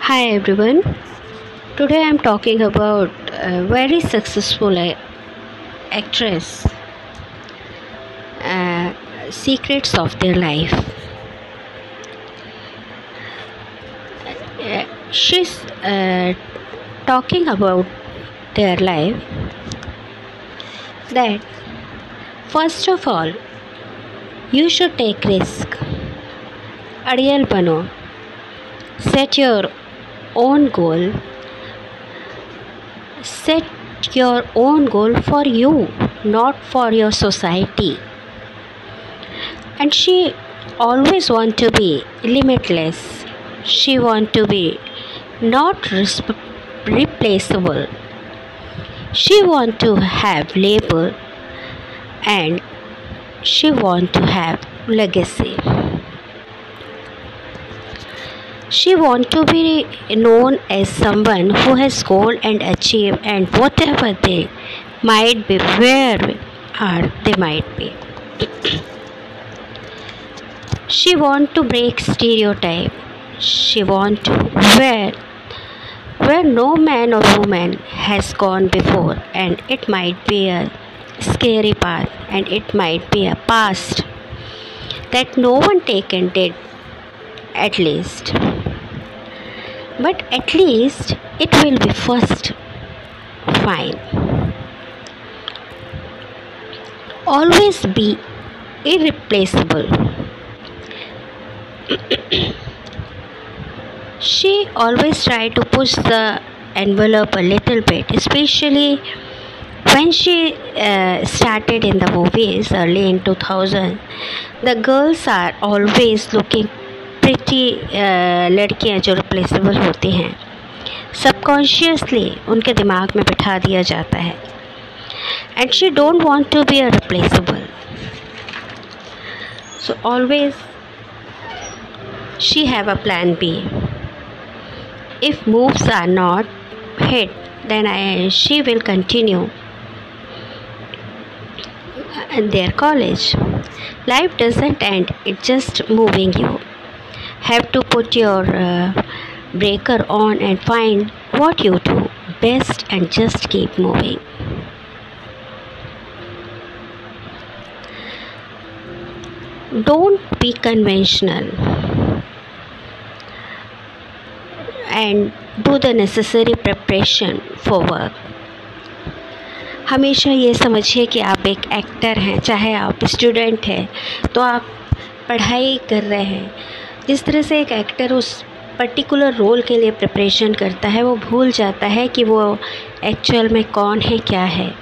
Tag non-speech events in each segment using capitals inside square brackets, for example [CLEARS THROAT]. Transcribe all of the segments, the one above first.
Hi everyone. Today I'm talking about a very successful actress. Uh, secrets of their life. Uh, she's uh, talking about their life that First of all, you should take risk. Ariel Set your own goal. Set your own goal for you, not for your society. And she always want to be limitless. She want to be not replaceable. She want to have labor and she want to have legacy. She want to be known as someone who has goal and achieve and whatever they might be where are they might be. She want to break stereotype. She want to where where no man or woman has gone before and it might be a scary path and it might be a past that no one taken did at least. But at least it will be first. Fine. Always be irreplaceable. [CLEARS THROAT] She always try to push the envelope a little bit especially when she uh, started in the movies early in 2000 the girls are always looking pretty uh, लड़कियाँ जो replaceable होती हैं subconsciously उनके दिमाग में बिठा दिया जाता है and she don't want to be a replaceable so always she have a plan b if moves are not hit then I, she will continue in their college life doesn't end it's just moving you have to put your uh, breaker on and find what you do best and just keep moving. Don't be conventional and do the necessary preparation for work. हमेशा ये समझिए कि आप एक actor हैं, चाहे आप student हैं तो आप पढ़ाई कर रहे हैं। जिस तरह से एक एक्टर उस पर्टिकुलर रोल के लिए प्रिपरेशन करता है, वो भूल जाता है कि वो एक्चुअल में कौन है, क्या है।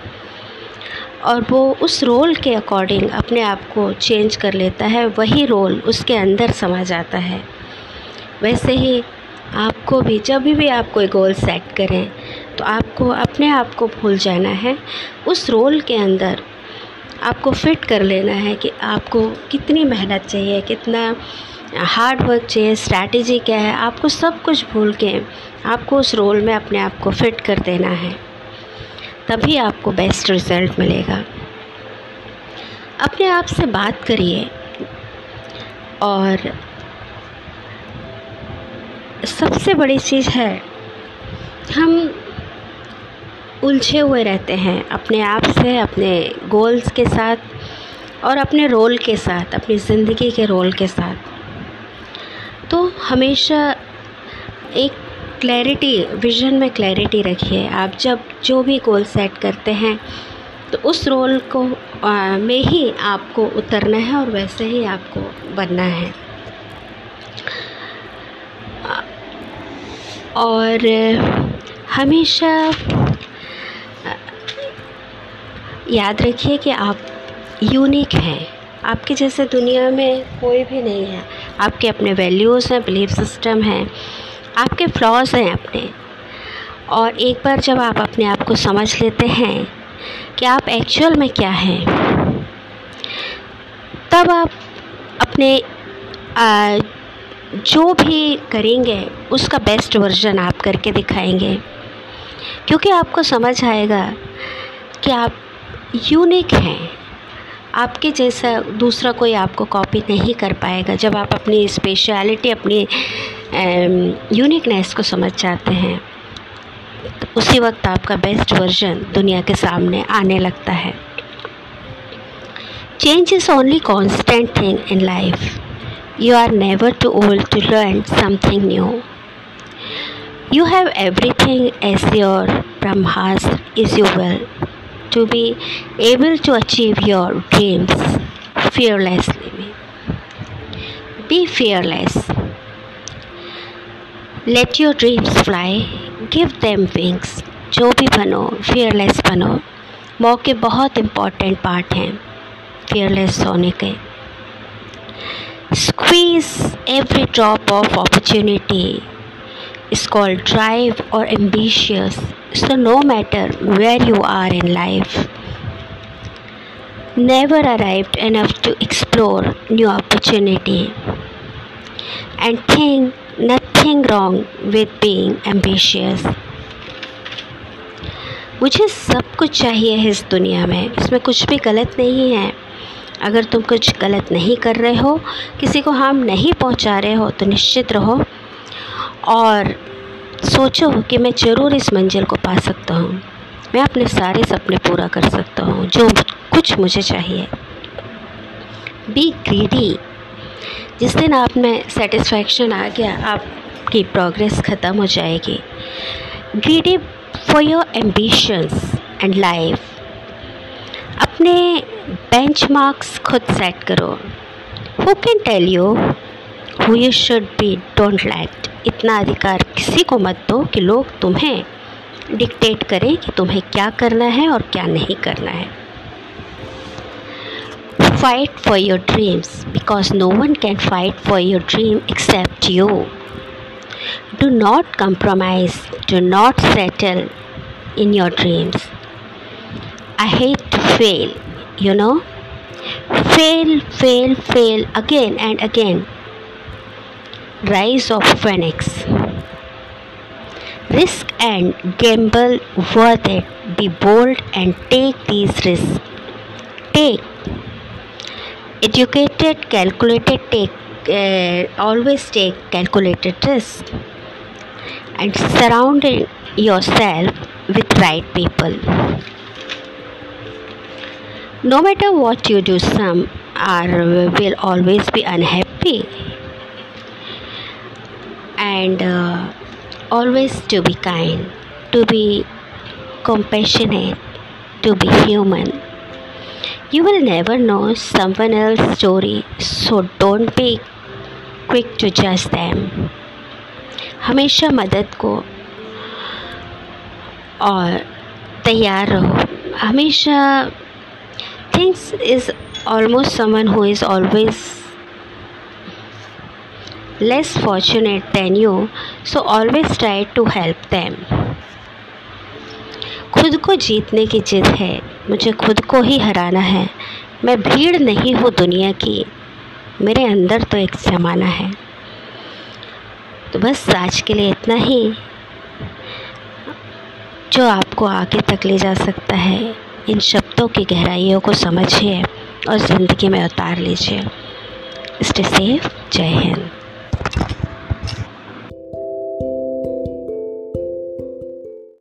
और वो उस रोल के अकॉर्डिंग अपने आप को चेंज कर लेता है, वही रोल उसके अंदर समा जाता है। वैसे ही आपको भी, जब भी आप कोई गोल सेट करें तो आपको, अपने आप को भूल जाना है। उस रोल के अंदर आपको फिट कर लेना है कि आपको कितनी मेहनत चाहिए, कितना हार्ड वर्क चाहिए स्ट्रैटेजी क्या है, आपको सब कुछ भूल के आपको उस रोल में अपने आप को फिट कर देना है। तभी आपको बेस्ट रिज़ल्ट मिलेगा। अपने आप से बात करिए और सबसे बड़ी चीज़ है, हम उलझे हुए रहते हैं अपने आप से अपने गोल्स के साथ और अपने रोल के साथ अपनी ज़िंदगी के रोल के साथ। तो हमेशा एक क्लैरिटी विज़न में क्लैरिटी रखिए। आप जब जो भी गोल सेट करते हैं तो उस रोल को आ, में ही आपको उतरना है और वैसे ही आपको बनना है। और हमेशा याद रखिए कि आप यूनिक हैं। आपके जैसे दुनिया में कोई भी नहीं है। आपके अपने वैल्यूज़ हैं बिलीफ सिस्टम हैं। आपके फ्लॉज हैं अपने। और एक बार जब आप अपने आप को समझ लेते हैं कि आप एक्चुअल में क्या हैं तब आप अपने आ, जो भी करेंगे उसका बेस्ट वर्जन आप करके दिखाएँगे। क्योंकि आपको समझ आएगा कि आप यूनिक हैं। आपके जैसा दूसरा कोई आपको कॉपी नहीं कर पाएगा जब आप अपनी स्पेशलिटी अपनी यूनिकनेस को समझ जाते हैं। तो उसी वक्त आपका बेस्ट वर्जन दुनिया के सामने आने लगता है। Change is only constant thing in life you are never too old to learn something new You have everything as your Brahmas is your will. To be able to achieve your dreams fearlessly. Be fearless. Let your dreams fly. Give them wings. जो भी बनो fearless बनो मौके बहुत important part हैं fearless होने के squeeze every drop of opportunity is called drive or ambitious. So, no matter where you are in life, never arrived enough to explore new opportunity and think nothing wrong with being ambitious. मुझे सब कुछ चाहिए है इस दुनिया में इसमें कुछ भी गलत नहीं है अगर तुम कुछ गलत नहीं कर रहे हो किसी को हार्म नहीं पहुँचा रहे हो तो निश्चित रहो और सोचो कि मैं ज़रूर इस मंजिल को पा सकता हूँ। मैं अपने सारे सपने पूरा कर सकता हूँ, जो कुछ मुझे चाहिए। बी ग्रीडी जिस दिन आप में सेटिस्फैक्शन आ गया, आपकी प्रोग्रेस ख़त्म हो जाएगी। Greedy for your ambitions and life अपने बेंचमार्क्स खुद सेट करो। Who can tell you who you should be don't like इतना अधिकार किसी को मत दो कि लोग तुम्हें डिक्टेट करें कि तुम्हें क्या करना है और क्या नहीं करना है। Fight for your dreams because no one can fight for your dream except you do not compromise do not settle in your dreams I hate to fail you know fail fail fail again and again Rise of Phoenix. Risk and gamble worth it. Be bold and take these risks. Take educated, calculated, take uh, always take calculated risks and surround yourself with right people. No matter what you do, some are will always be unhappy and uh, always to be kind, to be compassionate, to be human. You will never know someone else's story, so don't be quick to judge them. हमेशा मदद को और तैयार रहो हमेशा things is almost someone who is always less fortunate than you, so always try to help them. खुद को जीतने की जिद है मुझे खुद को ही हराना है। मैं भीड़ नहीं हूँ दुनिया की मेरे अंदर तो एक ज़माना है। तो बस आज के लिए इतना ही। जो आपको आगे तक ले जा सकता है इन शब्दों की गहराइयों को समझिए और ज़िंदगी में उतार लीजिए। स्टे सेफ़ जय हिंद।